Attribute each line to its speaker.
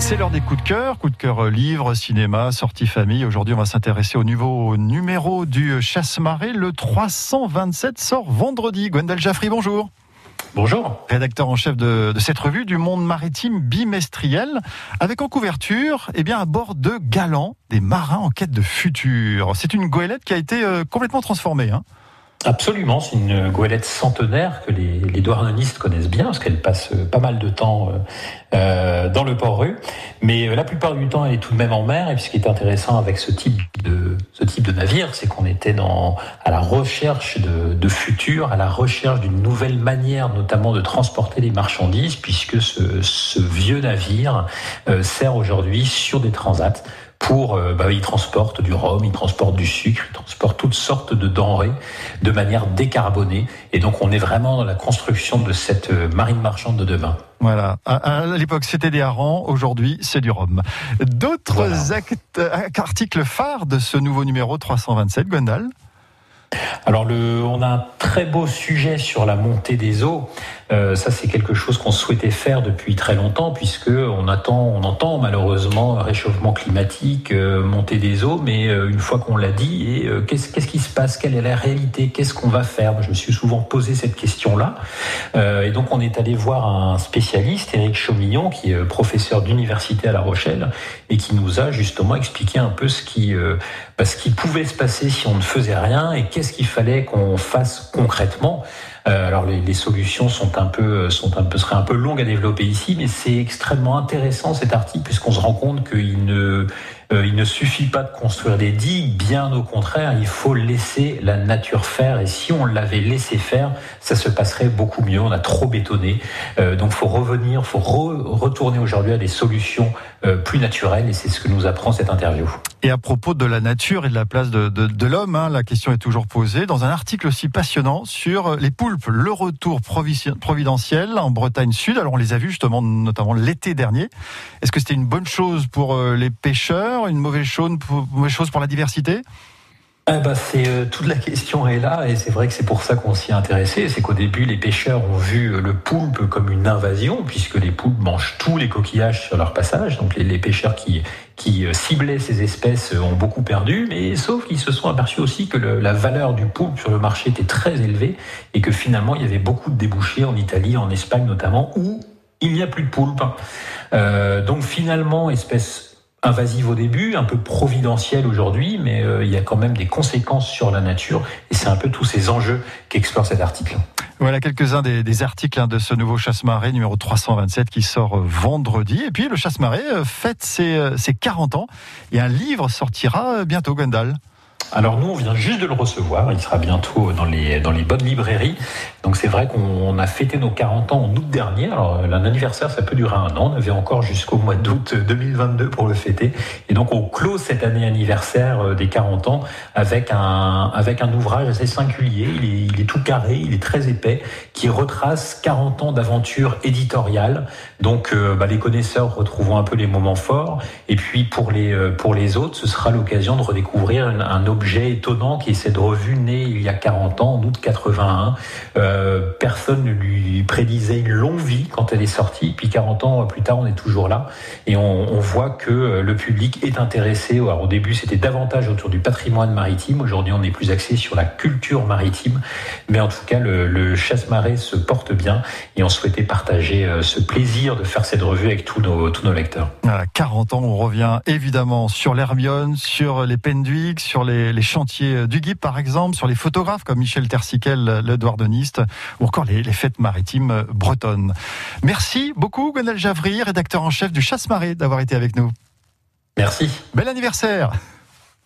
Speaker 1: C'est l'heure des coups de cœur, coups de cœur euh, livre, cinéma, sortie famille. Aujourd'hui, on va s'intéresser au nouveau numéro du Chasse-Marée. Le 327 sort vendredi. Gwendal Jaffry, bonjour.
Speaker 2: Bonjour.
Speaker 1: Rédacteur en chef de, de, cette revue du monde maritime bimestriel, avec en couverture, eh bien, à bord de galants, des marins en quête de futur. C'est une goélette qui a été euh, complètement transformée. Hein.
Speaker 2: Absolument, c'est une goélette centenaire que les, les connaissent bien parce qu'elle passe euh, pas mal de temps euh, euh, dans le port-rue, mais euh, la plupart du temps elle est tout de même en mer. Et puis ce qui est intéressant avec ce type de ce type de navire, c'est qu'on était dans à la recherche de, de futur, à la recherche d'une nouvelle manière, notamment de transporter les marchandises, puisque ce, ce vieux navire euh, sert aujourd'hui sur des transats pour, euh, bah, il transporte du rhum, il transporte du sucre, il transporte toutes sortes de denrées de manière décarbonée. Et donc, on est vraiment dans la construction de cette euh, marine marchande de demain.
Speaker 1: Voilà. À, à l'époque, c'était des harengs. Aujourd'hui, c'est du rhum. D'autres voilà. articles phares de ce nouveau numéro 327, Gwendal?
Speaker 2: Alors le, on a un très beau sujet sur la montée des eaux. Euh, ça c'est quelque chose qu'on souhaitait faire depuis très longtemps puisque on attend, on entend malheureusement réchauffement climatique, euh, montée des eaux, mais euh, une fois qu'on l'a dit, qu'est-ce qui se passe? Quelle est la réalité? Qu'est-ce qu'on va faire? Je me suis souvent posé cette question-là, et donc on est allé voir un spécialiste, Éric Chaumillon, qui est professeur d'université à La Rochelle et qui nous a justement expliqué un peu ce qui, bah, pouvait se passer si on ne faisait rien et qu'il fallait qu'on fasse concrètement. Euh, alors les, solutions sont un peu sont un peu seraient un peu longues à développer ici, mais c'est extrêmement intéressant cet article puisqu'on se rend compte qu'il ne euh, il ne suffit pas de construire des digues, bien au contraire, il faut laisser la nature faire. Et si on l'avait laissé faire, ça se passerait beaucoup mieux. On a trop bétonné, euh, donc faut revenir, faut re retourner aujourd'hui à des solutions euh, plus naturelles. Et c'est ce que nous apprend cette interview.
Speaker 1: Et à propos de la nature et de la place de l'homme, hein, la question est toujours posée dans un article aussi passionnant sur les poulpes, le retour providentiel en Bretagne Sud. Alors on les a vus justement, notamment l'été dernier. Est-ce que c'était une bonne chose pour les pêcheurs, une mauvaise chose, pour la diversité?
Speaker 2: Euh, toute la question est là et c'est vrai que c'est pour ça qu'on s'y est intéressé. C'est qu'au début les pêcheurs ont vu le poulpe comme une invasion puisque les poulpes mangent tous les coquillages sur leur passage. Donc les, pêcheurs qui qui ciblaient ces espèces ont beaucoup perdu, mais sauf qu'ils se sont aperçus aussi que la valeur du poulpe sur le marché était très élevée et que finalement il y avait beaucoup de débouchés en Italie, en Espagne notamment, où il n'y a plus de poulpe. Euh, donc finalement espèce invasive au début, un peu providentielle aujourd'hui, mais euh, il y a quand même des conséquences sur la nature et c'est un peu tous ces enjeux qu'explore cet article.
Speaker 1: Voilà quelques-uns des, articles hein, de ce nouveau chasse-marée numéro 327 qui sort euh, vendredi. Et puis le chasse-marée euh, fête ses, ses 40 ans et un livre sortira bientôt, Gwendal.
Speaker 2: Alors nous, on vient juste de le recevoir. Il sera bientôt dans les, dans les bonnes librairies. Donc c'est vrai qu'on a fêté nos 40 ans en août dernier. Alors l'anniversaire, ça peut durer un an. On avait encore jusqu'au mois d'août 2022 pour le fêter. Et donc on close cette année anniversaire des 40 ans avec un, avec un ouvrage assez singulier. Il est, il est tout carré, il est très épais, qui retrace 40 ans d'aventure éditoriale. Donc euh, bah, les connaisseurs retrouveront un peu les moments forts. Et puis pour les, pour les autres, ce sera l'occasion de redécouvrir un, un objet étonnant qui est cette revue née il y a 40 ans, en août 81. Euh, personne ne lui prédisait une longue vie quand elle est sortie. Puis 40 ans plus tard, on est toujours là. Et on, voit que le public est intéressé. Alors, au début, c'était davantage autour du patrimoine maritime. Aujourd'hui, on est plus axé sur la culture maritime. Mais en tout cas, le, chasse-marée se porte bien. Et on souhaitait partager ce plaisir de faire cette revue avec tous nos, tous nos lecteurs.
Speaker 1: Voilà, 40 ans, on revient évidemment sur l'Hermione, sur les Penduic, sur les les, chantiers du GIP, par exemple, sur les photographes comme Michel Tersiquel, le douarneniste, ou encore les, les, fêtes maritimes bretonnes. Merci beaucoup, Gonel Javry, rédacteur en chef du Chasse-Marée, d'avoir été avec nous.
Speaker 2: Merci.
Speaker 1: Bel anniversaire